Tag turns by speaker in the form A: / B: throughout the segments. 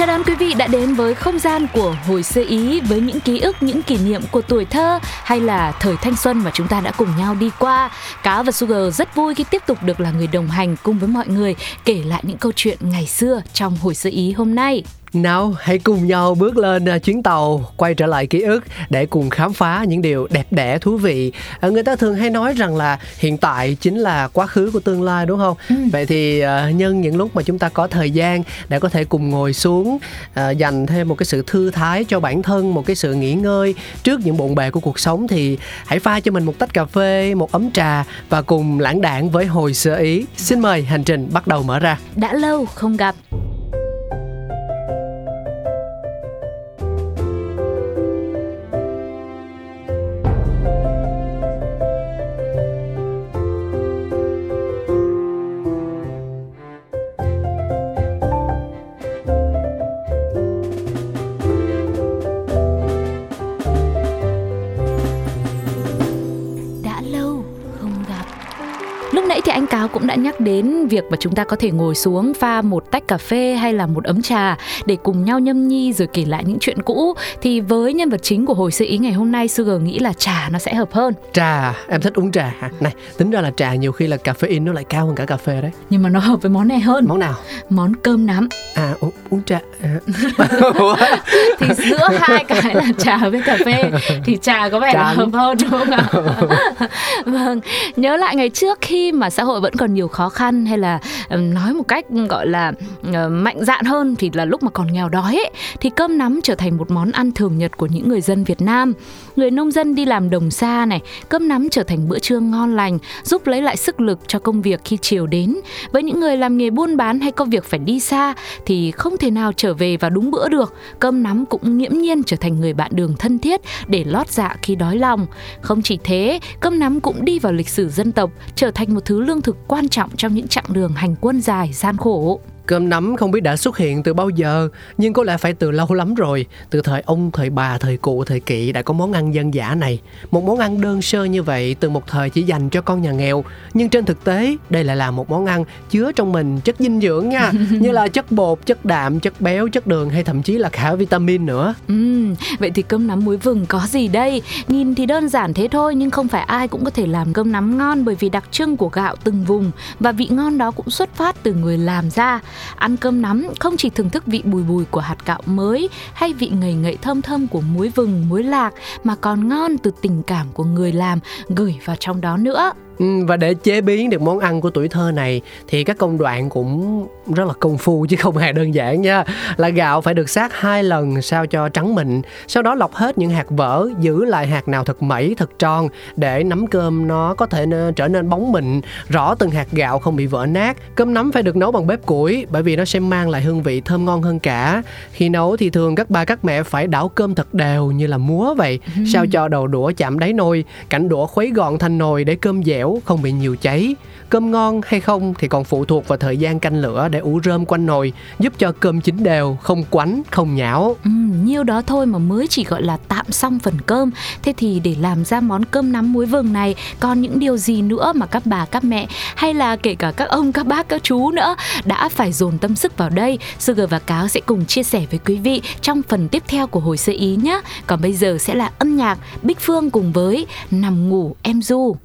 A: Chào đón quý vị đã đến với không gian của hồi xưa Ý với những ký ức, những kỷ niệm của tuổi thơ hay là thời thanh xuân mà chúng ta đã cùng nhau đi qua. Cá và Sugar rất vui khi tiếp tục được là người đồng hành cùng với mọi người kể lại những câu chuyện ngày xưa trong hồi xưa Ý hôm nay.
B: Nào, hãy cùng nhau bước lên à, chuyến tàu, quay trở lại ký ức để cùng khám phá những điều đẹp đẽ thú vị. À, người ta thường hay nói rằng là hiện tại chính là quá khứ của tương lai đúng không? Ừ. Vậy thì à, nhân những lúc mà chúng ta có thời gian để có thể cùng ngồi xuống dành thêm một cái sự thư thái cho bản thân, một cái sự nghỉ ngơi trước những bộn bề của cuộc sống thì hãy pha cho mình một tách cà phê, một ấm trà và cùng lãng đảng với hồi sơ ý. Xin mời hành trình bắt đầu mở ra.
A: Đã lâu không gặp. Nãy thì anh Cáo cũng đã nhắc đến việc mà chúng ta có thể ngồi xuống pha một tách cà phê hay là một ấm trà để cùng nhau nhâm nhi rồi kể lại những chuyện cũ thì với nhân vật chính của hồi sự ý ngày hôm nay Sugar nghĩ là trà nó sẽ hợp hơn.
B: Trà, em thích uống trà hả? Này, tính ra là trà nhiều khi là caffeine nó lại cao hơn cả cà phê đấy.
A: Nhưng mà nó hợp với món này hơn.
B: Món nào?
A: Món cơm nắm.
B: À uống, uống trà. À.
A: thì giữa hai cái là trà với cà phê thì trà có vẻ Trắng. là hợp hơn đúng không ạ? vâng, nhớ lại ngày trước khi mà xã hội vẫn còn nhiều khó khăn hay là nói một cách gọi là ờ, mạnh dạn hơn thì là lúc mà còn nghèo đói ấy, thì cơm nắm trở thành một món ăn thường nhật của những người dân Việt Nam. Người nông dân đi làm đồng xa này, cơm nắm trở thành bữa trưa ngon lành, giúp lấy lại sức lực cho công việc khi chiều đến. Với những người làm nghề buôn bán hay có việc phải đi xa thì không thể nào trở về vào đúng bữa được. Cơm nắm cũng nghiễm nhiên trở thành người bạn đường thân thiết để lót dạ khi đói lòng. Không chỉ thế, cơm nắm cũng đi vào lịch sử dân tộc, trở thành một thứ lương thực quan trọng trong những chặng đường hành quân dài gian khổ.
B: Cơm nắm không biết đã xuất hiện từ bao giờ, nhưng có lẽ phải từ lâu lắm rồi. Từ thời ông, thời bà, thời cụ, thời kỵ đã có món ăn dân dã này. Một món ăn đơn sơ như vậy từ một thời chỉ dành cho con nhà nghèo. Nhưng trên thực tế, đây lại là một món ăn chứa trong mình chất dinh dưỡng nha. như là chất bột, chất đạm, chất béo, chất đường hay thậm chí là cả vitamin nữa.
A: Ừ, vậy thì cơm nắm muối vừng có gì đây? Nhìn thì đơn giản thế thôi nhưng không phải ai cũng có thể làm cơm nắm ngon bởi vì đặc trưng của gạo từng vùng và vị ngon đó cũng xuất phát từ người làm ra. Ăn cơm nắm không chỉ thưởng thức vị bùi bùi của hạt gạo mới hay vị ngậy ngậy thơm thơm của muối vừng, muối lạc mà còn ngon từ tình cảm của người làm gửi vào trong đó nữa.
B: Ừ, và để chế biến được món ăn của tuổi thơ này thì các công đoạn cũng rất là công phu chứ không hề đơn giản nha. Là gạo phải được sát hai lần sao cho trắng mịn sau đó lọc hết những hạt vỡ giữ lại hạt nào thật mẩy thật tròn để nắm cơm nó có thể trở nên bóng mịn. Rõ từng hạt gạo không bị vỡ nát cơm nắm phải được nấu bằng bếp củi bởi vì nó sẽ mang lại hương vị thơm ngon hơn cả. Khi nấu thì thường các ba các mẹ phải đảo cơm thật đều như là múa vậy sao cho đầu đũa chạm đáy nồi cảnh đũa khuấy gọn thành nồi để cơm dẻo không bị nhiều cháy. Cơm ngon hay không thì còn phụ thuộc vào thời gian canh lửa để ủ rơm quanh nồi, giúp cho cơm chín đều, không quánh, không nhão.
A: Ừ, nhiêu đó thôi mà mới chỉ gọi là tạm xong phần cơm. Thế thì để làm ra món cơm nắm muối vừng này, còn những điều gì nữa mà các bà, các mẹ hay là kể cả các ông, các bác, các chú nữa đã phải dồn tâm sức vào đây. Sugar và Cáo sẽ cùng chia sẻ với quý vị trong phần tiếp theo của hồi sơ ý nhé. Còn bây giờ sẽ là âm nhạc Bích Phương cùng với Nằm ngủ em du.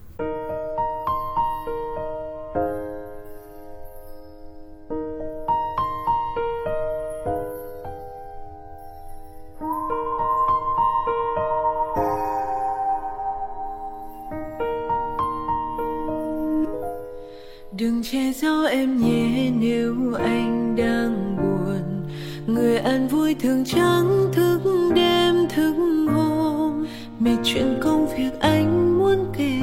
C: Mệt chuyện công việc anh muốn kể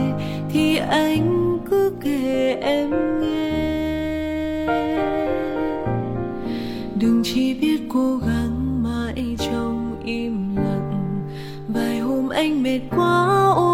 C: thì anh cứ kể em nghe. Đừng chỉ biết cố gắng mãi trong im lặng. Vài hôm anh mệt quá, ôi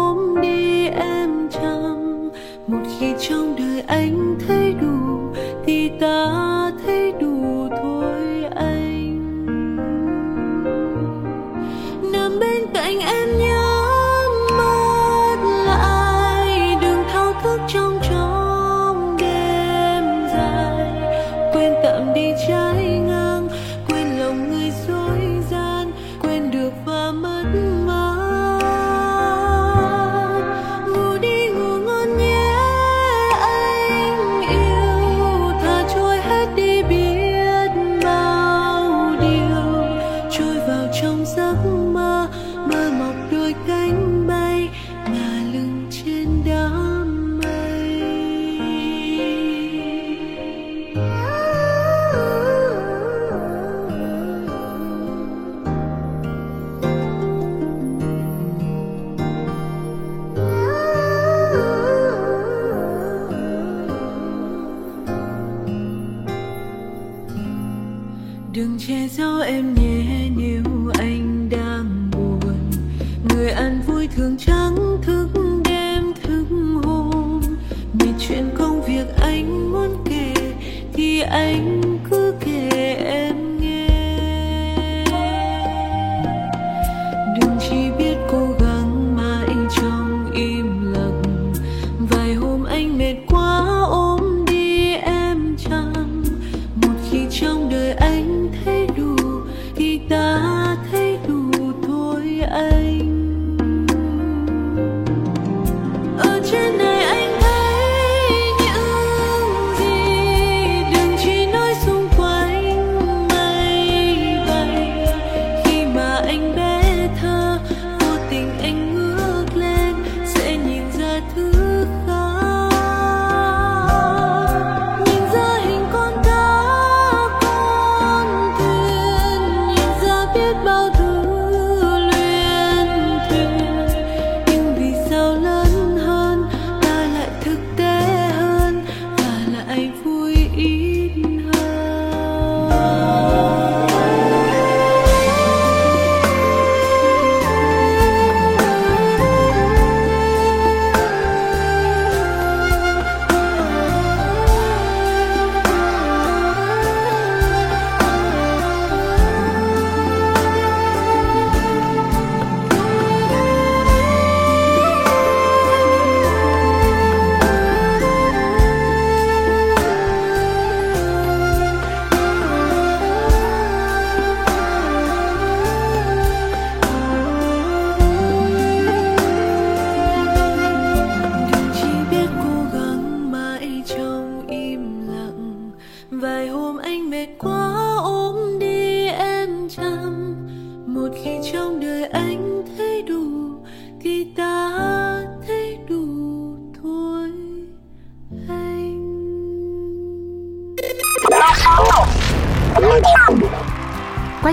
A: 爱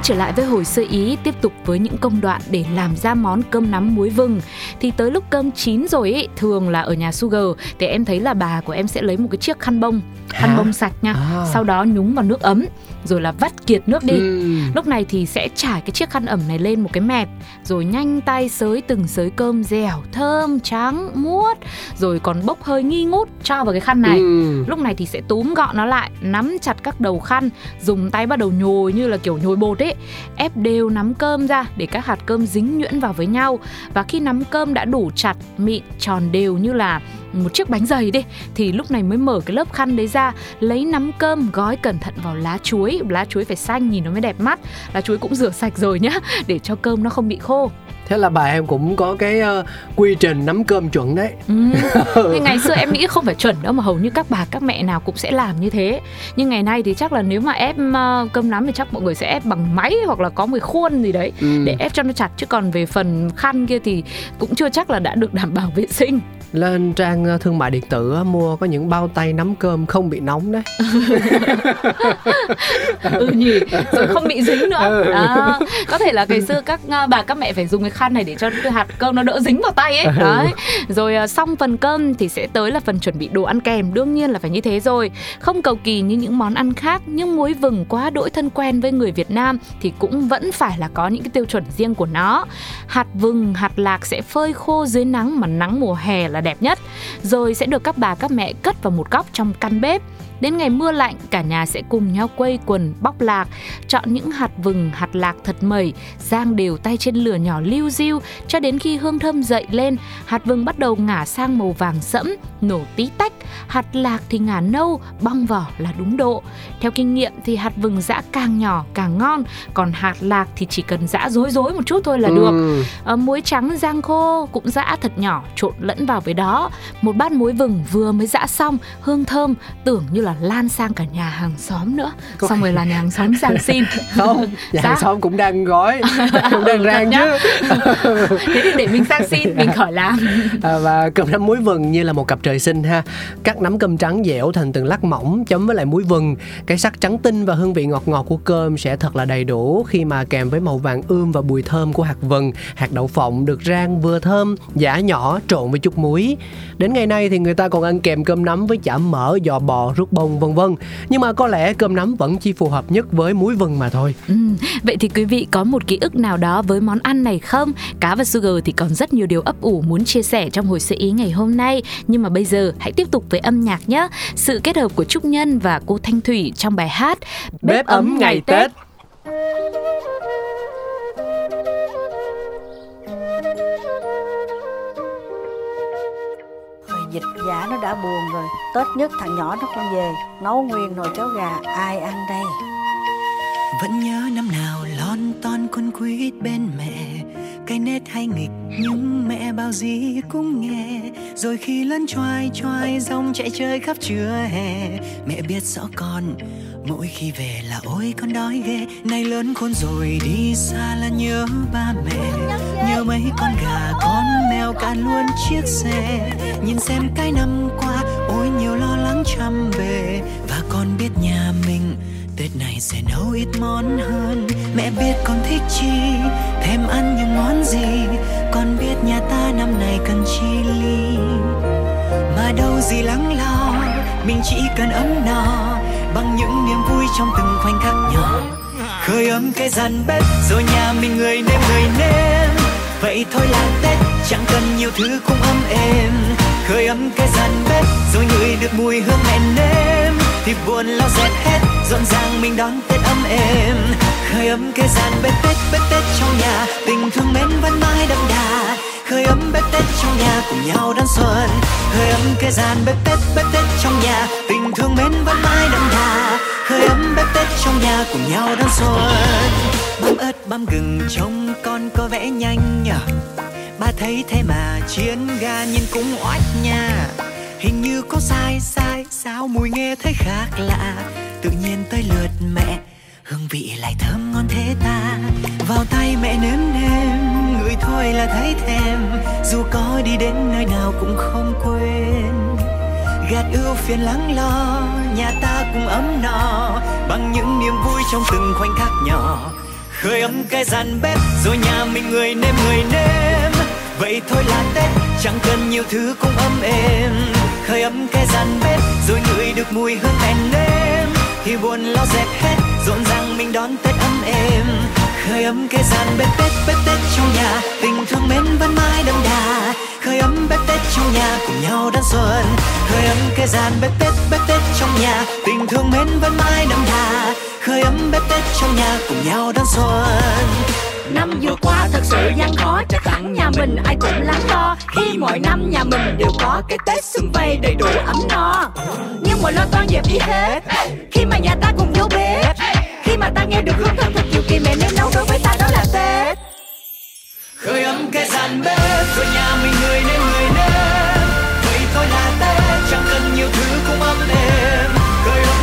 A: trở lại với hồi sơ ý tiếp tục với những công đoạn để làm ra món cơm nắm muối vừng. Thì tới lúc cơm chín rồi ý, thường là ở nhà Sugar. Thì em thấy là bà của em sẽ lấy một cái chiếc khăn bông khăn bông sạch nha
B: À.
A: sau đó nhúng vào nước ấm rồi là vắt kiệt nước đi
B: Ừ.
A: Lúc này thì sẽ trải cái chiếc khăn ẩm này lên một cái mẹt Rồi nhanh tay xới từng xới cơm dẻo, thơm, trắng, muốt Rồi còn bốc hơi nghi ngút cho vào cái khăn này
B: Ừ.
A: Lúc này thì sẽ túm gọn nó lại, nắm chặt các đầu khăn Dùng tay bắt đầu nhồi như là kiểu nhồi bột ấy Ép đều nắm cơm ra để các hạt cơm dính nhuyễn vào với nhau Và khi nắm cơm đã đủ chặt, mịn, tròn đều như là một chiếc bánh dày đi. Thì lúc này mới mở cái lớp khăn đấy ra, Lấy nắm cơm, gói cẩn thận vào lá chuối. Lá chuối phải xanh, nhìn nó mới đẹp mắt. Lá chuối cũng rửa sạch rồi nhá, Để cho cơm nó không bị khô
B: thế là bà em cũng có cái ờ, quy trình nắm cơm chuẩn đấy
A: Ừ. Thế ngày xưa em nghĩ không phải chuẩn đâu mà hầu như các bà các mẹ nào cũng sẽ làm như thế. Nhưng ngày nay thì chắc là nếu mà ép ờ, cơm nắm thì chắc mọi người sẽ ép bằng máy hoặc là có một khuôn gì đấy
B: Ừ.
A: để ép cho nó chặt chứ còn về phần khăn kia thì cũng chưa chắc là đã được đảm bảo vệ sinh.
B: lên trang ờ, thương mại điện tử mua có những bao tay nắm cơm không bị nóng đấy
A: ừ nhỉ, rồi không bị dính nữa. Đó. Có thể là ngày xưa các bà các mẹ phải dùng cái khăn này để cho cái hạt cơm nó đỡ dính vào tay ấy. Đấy. Rồi uh, xong phần cơm thì sẽ tới là phần chuẩn bị đồ ăn kèm. Đương nhiên là phải như thế rồi. Không cầu kỳ như những món ăn khác nhưng muối vừng quá đỗi thân quen với người Việt Nam thì cũng vẫn phải là có những cái tiêu chuẩn riêng của nó. Hạt vừng hạt lạc sẽ phơi khô dưới nắng mà nắng mùa hè là đẹp nhất. Rồi sẽ được các bà các mẹ cất vào một góc trong căn bếp Đến ngày mưa lạnh, cả nhà sẽ cùng nhau quây quần bóc lạc, chọn những hạt vừng, hạt lạc thật mẩy, rang đều tay trên lửa nhỏ liu riu cho đến khi hương thơm dậy lên, hạt vừng bắt đầu ngả sang màu vàng sẫm, nổ tí tách, hạt lạc thì ngả nâu, bong vỏ là đúng độ. Theo kinh nghiệm thì hạt vừng giã càng nhỏ càng ngon, còn hạt lạc thì chỉ cần giã rối rối một chút thôi là được. Ừ. À, muối trắng rang khô cũng giã thật nhỏ trộn lẫn vào với đó. Một bát muối vừng vừa mới giã xong, hương thơm tưởng như là lan sang cả nhà hàng xóm nữa. Có xong rồi là nhà hàng xóm sang xin.
B: Không nhà hàng xóm cũng đang gói cũng đang rang chứ.
A: Thế thì để mình sang xin mình khỏi làm.
B: À, và cơm nắm muối vừng như là một cặp trời sinh ha. Cắt nắm cơm trắng dẻo thành từng lát mỏng chấm với lại muối vừng. Cái sắc trắng tinh và hương vị ngọt ngọt của cơm sẽ thật là đầy đủ khi mà kèm với màu vàng ươm và mùi thơm của hạt vừng. Hạt đậu phộng được rang vừa thơm giả nhỏ trộn với chút muối. Đến ngày nay thì người ta còn ăn kèm cơm nắm với chả mỡ giò bò rút bông vân vân. Nhưng mà có lẽ cơm nắm vẫn chỉ phù hợp nhất với muối vừng mà thôi.
A: Ừ, vậy thì quý vị có một ký ức nào đó với món ăn này không? Cá và sugar thì còn rất nhiều điều ấp ủ muốn chia sẻ trong hồi sự ý ngày hôm nay. Nhưng mà bây giờ hãy tiếp tục với âm nhạc nhé. Sự kết hợp của trúc nhân và cô thanh thủy trong bài hát
B: bếp, bếp ấm ngày tết, tết.
D: Dịch giả nó đã buồn rồi. Tết nhất thằng nhỏ nó con về nấu nguyên nồi cháo gà ai ăn đây?
E: Vẫn nhớ năm nào lon ton con quýt bên mẹ cái nết hay nghịch nhưng mẹ bao gì cũng nghe. Rồi khi lớn choai choai rong chạy chơi khắp trưa hè mẹ biết rõ con mỗi khi về là ôi con đói ghê. Nay lớn khôn rồi đi xa là nhớ ba mẹ nhớ mấy con gà con mèo cả luôn chiếc xe. Nhìn xem cái năm qua, ôi nhiều lo lắng chăm bề và con biết nhà mình, Tết này sẽ nấu ít món hơn. Mẹ biết con thích chi thêm ăn những món gì. Con biết nhà ta năm nay cần chi ly. Mà đâu gì lắng lo, Mình chỉ cần ấm no. Bằng những niềm vui trong từng khoảnh khắc nhỏ. Khơi ấm cái gian bếp, Rồi nhà mình người nêm người nêm. Vậy thôi là Tết Chẳng cần nhiều thứ cũng ấm êm. Khơi ấm cái gian bếp, Rồi người được mùi hương mẹ nêm. Thì buồn lo dẹp hết rộn ràng mình đón tết ấm êm. Khơi ấm cái gian bếp tết bếp tết trong nhà. Tình thương mến vẫn mãi đậm đà. Khơi ấm bếp tết trong nhà, cùng nhau đón xuân. Khơi ấm cái gian bếp tết bếp tết trong nhà. Tình thương mến vẫn mãi đậm đà. Khơi ấm bếp tết trong nhà, cùng nhau đón xuân. Băm ớt băm gừng, trông con có vẻ nhanh nhở ba thấy thế mà chiến ga nhìn cũng oách nha. Hình như có sai sai, sao mùi nghe thấy khác lạ. Tự nhiên tới lượt mẹ, hương vị lại thơm ngon thế ta. Vào tay mẹ nếm nếm, người thôi là thấy thèm. Dù có đi đến nơi nào cũng không quên. Gạt ưu phiền lắng lo, nhà ta cùng ấm no. Bằng những niềm vui trong từng khoảnh khắc nhỏ. Khơi ấm cái gian bếp, rồi nhà mình người nêm người nêm vậy thôi là tết, chẳng cần nhiều thứ cũng ấm êm. Khơi ấm cái gian bếp, rồi ngửi được mùi hương đèn nêm thì buồn lo dẹp hết, rộn ràng mình đón tết ấm êm. Khơi ấm cái gian bếp, tết bếp, tết trong nhà. Tình thương mến vẫn mãi đậm đà. Khơi ấm bếp, tết trong nhà, cùng nhau đón xuân. Khơi ấm cái gian bếp, tết bếp, tết trong nhà. Tình thương mến vẫn mãi đậm đà. Khơi ấm bếp, tết trong nhà, cùng nhau đón xuân.
F: Năm vừa qua thật sự gian khó, Chắc hẳn nhà mình ai cũng lắng lo. Khi mọi năm nhà mình đều có cái Tết xuân vầy đầy đủ ấm no. Nhưng mọi lo toan dẹp đi hết. Khi mà nhà ta cùng vô bếp Khi mà ta nghe được hương thơm thật nhiều kỳ mẹ nên nấu đối với ta đó là Tết.
E: Khơi ấm cái gian bếp, rồi nhà mình người nên người nên. Vậy thôi là Tết, chẳng cần nhiều thứ cũng ấm êm Khơi ấm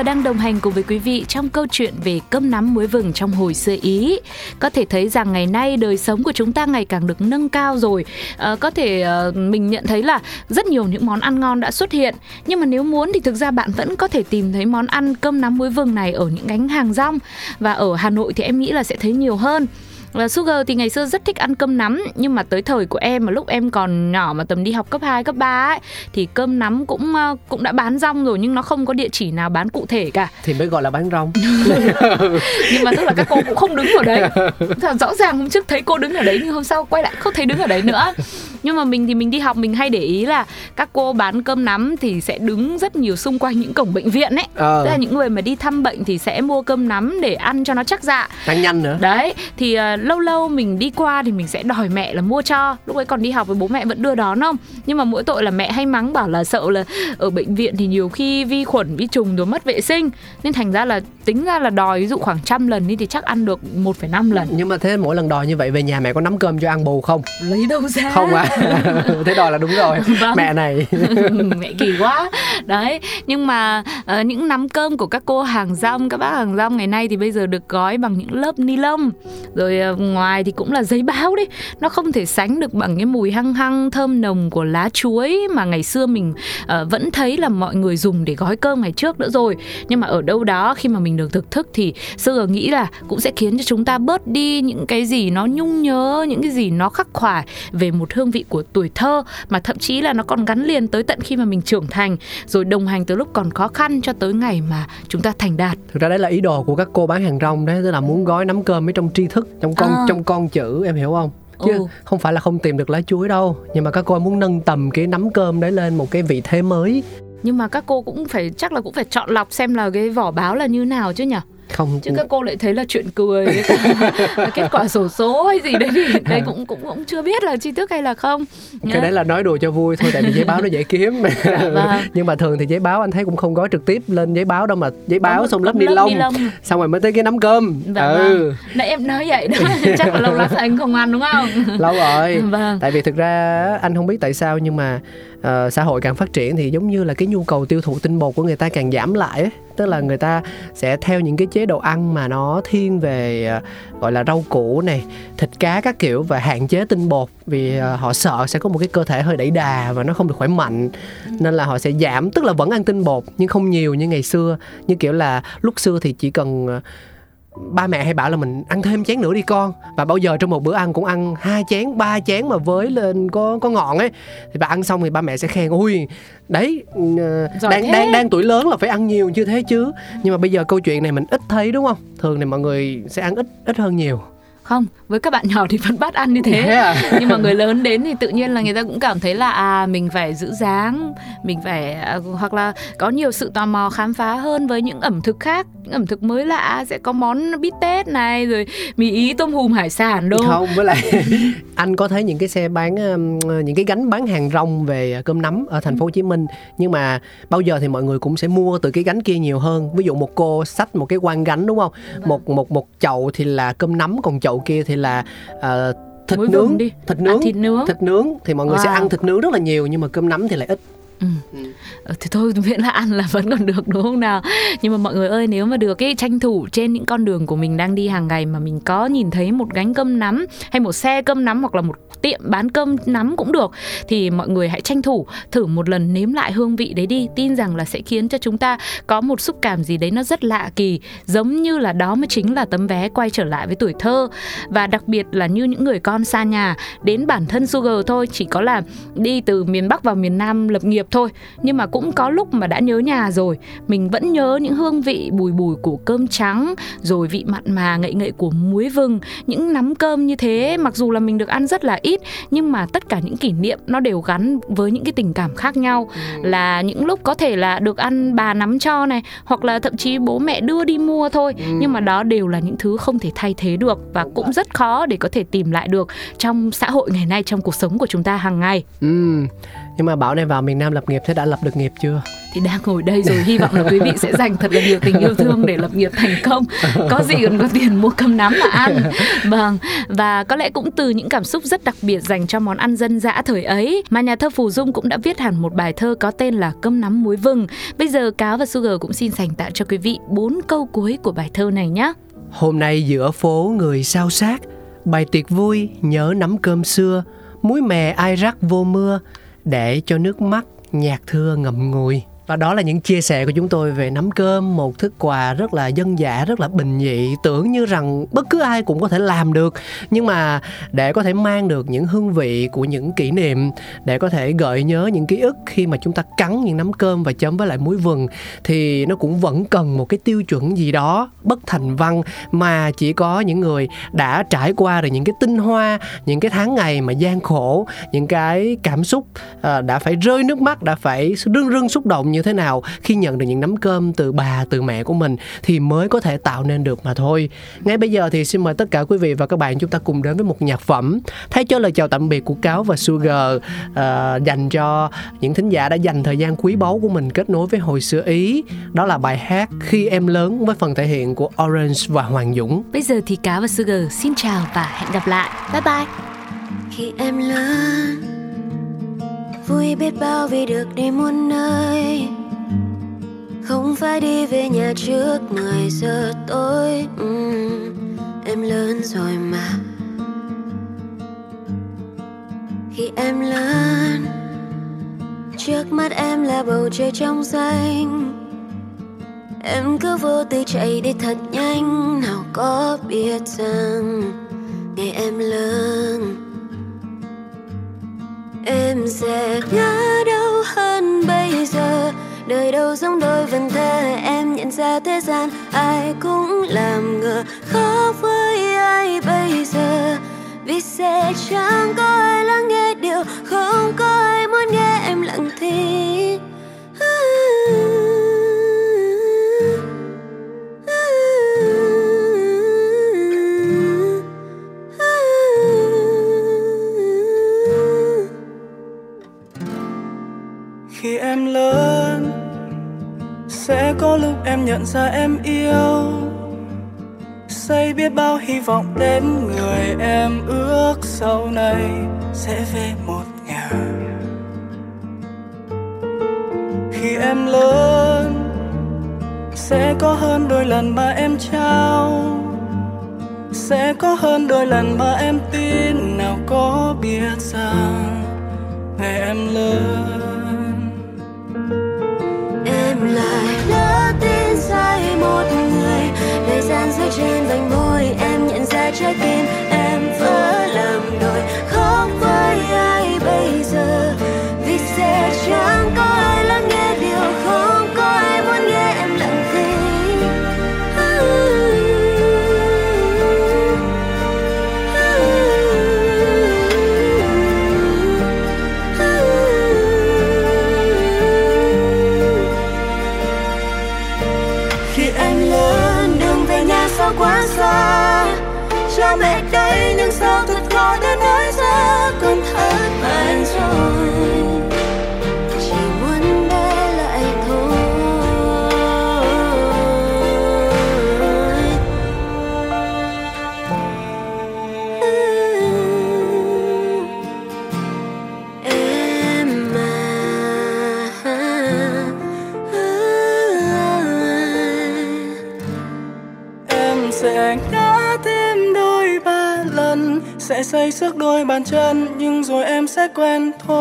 A: và đang đồng hành cùng với quý vị trong câu chuyện về cơm nắm muối vừng trong hồi xưa Ý. Có thể thấy rằng ngày nay đời sống của chúng ta ngày càng được nâng cao rồi. À, có thể à, mình nhận thấy là rất nhiều những món ăn ngon đã xuất hiện. Nhưng mà nếu muốn thì thực ra bạn vẫn có thể tìm thấy món ăn cơm nắm muối vừng này ở những gánh hàng rong và ở Hà Nội thì em nghĩ là sẽ thấy nhiều hơn. Và Sugar thì ngày xưa rất thích ăn cơm nắm nhưng mà tới thời của em mà lúc em còn nhỏ mà tầm đi học cấp 2, cấp 3 ấy thì cơm nắm cũng ờ, cũng đã bán rong rồi nhưng nó không có địa chỉ nào bán cụ thể cả.
B: Thì mới gọi là bán rong.
A: nhưng mà tức là các cô cũng không đứng ở đấy. Rõ ràng hôm trước thấy cô đứng ở đấy nhưng hôm sau quay lại không thấy đứng ở đấy nữa. Nhưng mà mình thì mình đi học mình hay để ý là các cô bán cơm nắm thì sẽ đứng rất nhiều xung quanh những cổng bệnh viện ấy. Ờ. Tức là những người mà đi thăm bệnh thì sẽ mua cơm nắm để ăn cho nó chắc dạ.
B: Ăn nhanh nữa.
A: Đấy, thì uh, lâu lâu mình đi qua thì mình sẽ đòi mẹ là mua cho lúc ấy còn đi học với bố mẹ vẫn đưa đón không nhưng mà mỗi tội là mẹ hay mắng bảo là sợ là ở bệnh viện thì nhiều khi vi khuẩn vi trùng rồi mất vệ sinh nên thành ra là tính ra là đòi ví dụ khoảng trăm lần đi thì chắc ăn được 1,5 lần
B: nhưng mà thế mỗi lần đòi như vậy về nhà mẹ có nắm cơm cho ăn bù không
A: lấy đâu ra
B: không à thế đòi là đúng rồi. Vâng. mẹ này.
A: Mẹ kỳ quá. Đấy nhưng mà uh, những nắm cơm của các cô hàng rong các bác hàng rong ngày nay thì bây giờ được gói bằng những lớp ni lông. Rồi uh, ngoài thì cũng là giấy báo đấy nó không thể sánh được bằng cái mùi hăng hăng thơm nồng của lá chuối mà ngày xưa mình uh, vẫn thấy là mọi người dùng để gói cơm ngày trước nữa rồi. Nhưng mà ở đâu đó khi mà mình được thực thức thì xưa nghĩ là cũng sẽ khiến cho chúng ta bớt đi những cái gì nó nhung nhớ những cái gì nó khắc khoải về một hương vị của tuổi thơ mà thậm chí là nó còn gắn liền tới tận khi mà mình trưởng thành rồi đồng hành từ lúc còn khó khăn cho tới ngày mà chúng ta thành đạt.
B: Thực ra đấy là ý đồ của các cô bán hàng rong đấy tức là muốn gói nắm cơm ở trong tri thức trong con à. trong con chữ em hiểu không? Chứ ừ. không phải là không tìm được lá chuối đâu nhưng mà các cô muốn nâng tầm cái nắm cơm đấy lên một cái vị thế mới.
A: Nhưng mà các cô cũng phải chắc là cũng phải chọn lọc xem là cái vỏ báo là như nào chứ nhỉ
B: không
A: chứ các cô lại thấy là chuyện cười kết quả sổ số hay gì đấy thì đấy cũng cũng cũng chưa biết là chi tiết hay là không
B: cái Nhá. đấy là nói đùa cho vui thôi tại vì giấy báo nó dễ kiếm dạ, vâng. nhưng mà thường thì giấy báo anh thấy cũng không gói trực tiếp lên giấy báo đâu mà giấy báo xong lớp ni lông xong rồi mới tới cái nắm cơm
A: dạ, ừ vâng. nãy em nói vậy đó chắc là lâu lắm anh không ăn đúng không
B: lâu rồi vâng. tại vì thực ra anh không biết tại sao nhưng mà uh, xã hội càng phát triển thì giống như là cái nhu cầu tiêu thụ tinh bột của người ta càng giảm lại ấy. Tức là người ta sẽ theo những cái chế độ ăn mà nó thiên về uh, gọi là rau củ này thịt cá các kiểu và hạn chế tinh bột vì uh, họ sợ sẽ có một cái cơ thể hơi đẩy đà và nó không được khỏe mạnh. Nên là họ sẽ giảm tức là vẫn ăn tinh bột nhưng không nhiều như ngày xưa. Như kiểu là lúc xưa thì chỉ cần uh, ba mẹ hay bảo là mình ăn thêm chén nữa đi con. Và bao giờ trong một bữa ăn cũng ăn hai chén ba chén mà với lên có có ngọn ấy. Thì bà ăn xong thì ba mẹ sẽ khen ui đấy ờ, đang đang đang tuổi lớn là phải ăn nhiều như thế chứ. Nhưng mà bây giờ câu chuyện này mình ít thấy đúng không? Thường thì mọi người sẽ ăn ít ít hơn nhiều
A: không? Với các bạn nhỏ thì vẫn bắt ăn như thế. À? nhưng mà người lớn đến thì tự nhiên là người ta cũng cảm thấy là à mình phải giữ dáng mình phải à, hoặc là có nhiều sự tò mò khám phá hơn với những ẩm thực khác. Những ẩm thực mới lạ sẽ có món bít tết này rồi mì ý tôm hùm hải sản đâu
B: không? Với lại anh có thấy những cái xe bán những cái gánh bán hàng rong về cơm nắm ở thành phố Hồ Chí Minh? Nhưng mà bao giờ thì mọi người cũng sẽ mua từ cái gánh kia nhiều hơn? Ví dụ một cô xách một cái quan gánh đúng không? Một một một chậu thì là cơm nắm còn chậu kia thì là uh, thịt Muối nướng đi. thịt nướng à, thịt nướng thịt nướng thì mọi người wow. sẽ ăn thịt nướng rất là nhiều nhưng mà cơm nắm thì lại ít
A: Ừ. ừ. thì thôi miễn là ăn là vẫn còn được đúng không nào nhưng mà mọi người ơi nếu mà được cái tranh thủ trên những con đường của mình đang đi hàng ngày mà mình có nhìn thấy một gánh cơm nắm hay một xe cơm nắm hoặc là một tiệm bán cơm nắm cũng được thì mọi người hãy tranh thủ thử một lần nếm lại hương vị đấy đi tin rằng là sẽ khiến cho chúng ta có một xúc cảm gì đấy nó rất lạ kỳ giống như là đó mới chính là tấm vé quay trở lại với tuổi thơ và đặc biệt là như những người con xa nhà đến bản thân Sugar thôi chỉ có là đi từ miền Bắc vào miền Nam lập nghiệp thôi. Nhưng mà cũng có lúc mà đã nhớ nhà rồi mình vẫn nhớ những hương vị bùi bùi của cơm trắng rồi vị mặn mà ngậy ngậy của muối vừng. Những nắm cơm như thế mặc dù là mình được ăn rất là ít nhưng mà tất cả những kỷ niệm nó đều gắn với những cái tình cảm khác nhau. Ừ. là những lúc có thể là được ăn bà nắm cho này hoặc là thậm chí bố mẹ đưa đi mua thôi. Ừ. nhưng mà đó đều là những thứ không thể thay thế được và cũng rất khó để có thể tìm lại được trong xã hội ngày nay trong cuộc sống của chúng ta hàng ngày.
B: Ừ nhưng mà bảo này vào miền Nam lập nghiệp thế đã lập được nghiệp chưa?
A: Thì đang ngồi đây rồi hy vọng là quý vị sẽ dành thật là nhiều tình yêu thương để lập nghiệp thành công. Có gì còn có tiền mua cơm nắm mà ăn. Vâng và có lẽ cũng từ những cảm xúc rất đặc biệt dành cho món ăn dân dã thời ấy mà nhà thơ Phù Dung cũng đã viết hẳn một bài thơ có tên là cơm nắm muối vừng. Bây giờ cáo và Sugar cũng xin dành tặng cho quý vị bốn câu cuối của bài thơ này nhé.
B: Hôm nay giữa phố người sao sát Bài tiệc vui nhớ nắm cơm xưa Muối mè ai rắc vô mưa để cho nước mắt nhạt thưa ngậm ngùi và đó là những chia sẻ của chúng tôi về nắm cơm, một thức quà rất là dân dã, rất là bình dị, tưởng như rằng bất cứ ai cũng có thể làm được. Nhưng mà để có thể mang được những hương vị của những kỷ niệm, để có thể gợi nhớ những ký ức khi mà chúng ta cắn những nắm cơm và chấm với lại muối vừng, thì nó cũng vẫn cần một cái tiêu chuẩn gì đó bất thành văn mà chỉ có những người đã trải qua được những cái tinh hoa, những cái tháng ngày mà gian khổ, những cái cảm xúc à, đã phải rơi nước mắt, đã phải rưng rưng xúc động như như thế nào khi nhận được những nắm cơm từ bà từ mẹ của mình thì mới có thể tạo nên được mà thôi. Ngay bây giờ thì xin mời tất cả quý vị và các bạn chúng ta cùng đến với một nhạc phẩm. Thay cho lời chào tạm biệt của cáo và sugar uh, dành cho những thính giả đã dành thời gian quý báu của mình kết nối với hồi xưa ý. Đó là bài hát khi em lớn với phần thể hiện của orange và hoàng dũng.
A: Bây giờ thì cáo và sugar xin chào và hẹn gặp lại. Bye bye.
G: Khi em lớn vui biết bao vì được đi muôn nơi. Không phải đi về nhà trước 10 giờ tối. Uhm, em lớn rồi mà. Khi em lớn trước mắt em là bầu trời trong xanh. Em cứ vô tư chạy đi thật nhanh nào có biết rằng ngày em lớn em sẽ ngã đâu hơn bây giờ? Đời đâu giống đôi vần thơ? Em nhận ra thế gian ai cũng làm ngờ. Khó với ai bây giờ? Vì sẽ chẳng có ai
H: nhận ra em yêu. Xây biết bao hy vọng đến người em ước sau này sẽ về một nhà. Khi em lớn, sẽ có hơn đôi lần mà em trao. Sẽ có hơn đôi lần mà em tin nào có biết rằng ngày em lớn. Bàn chân nhưng rồi em sẽ quen thôi.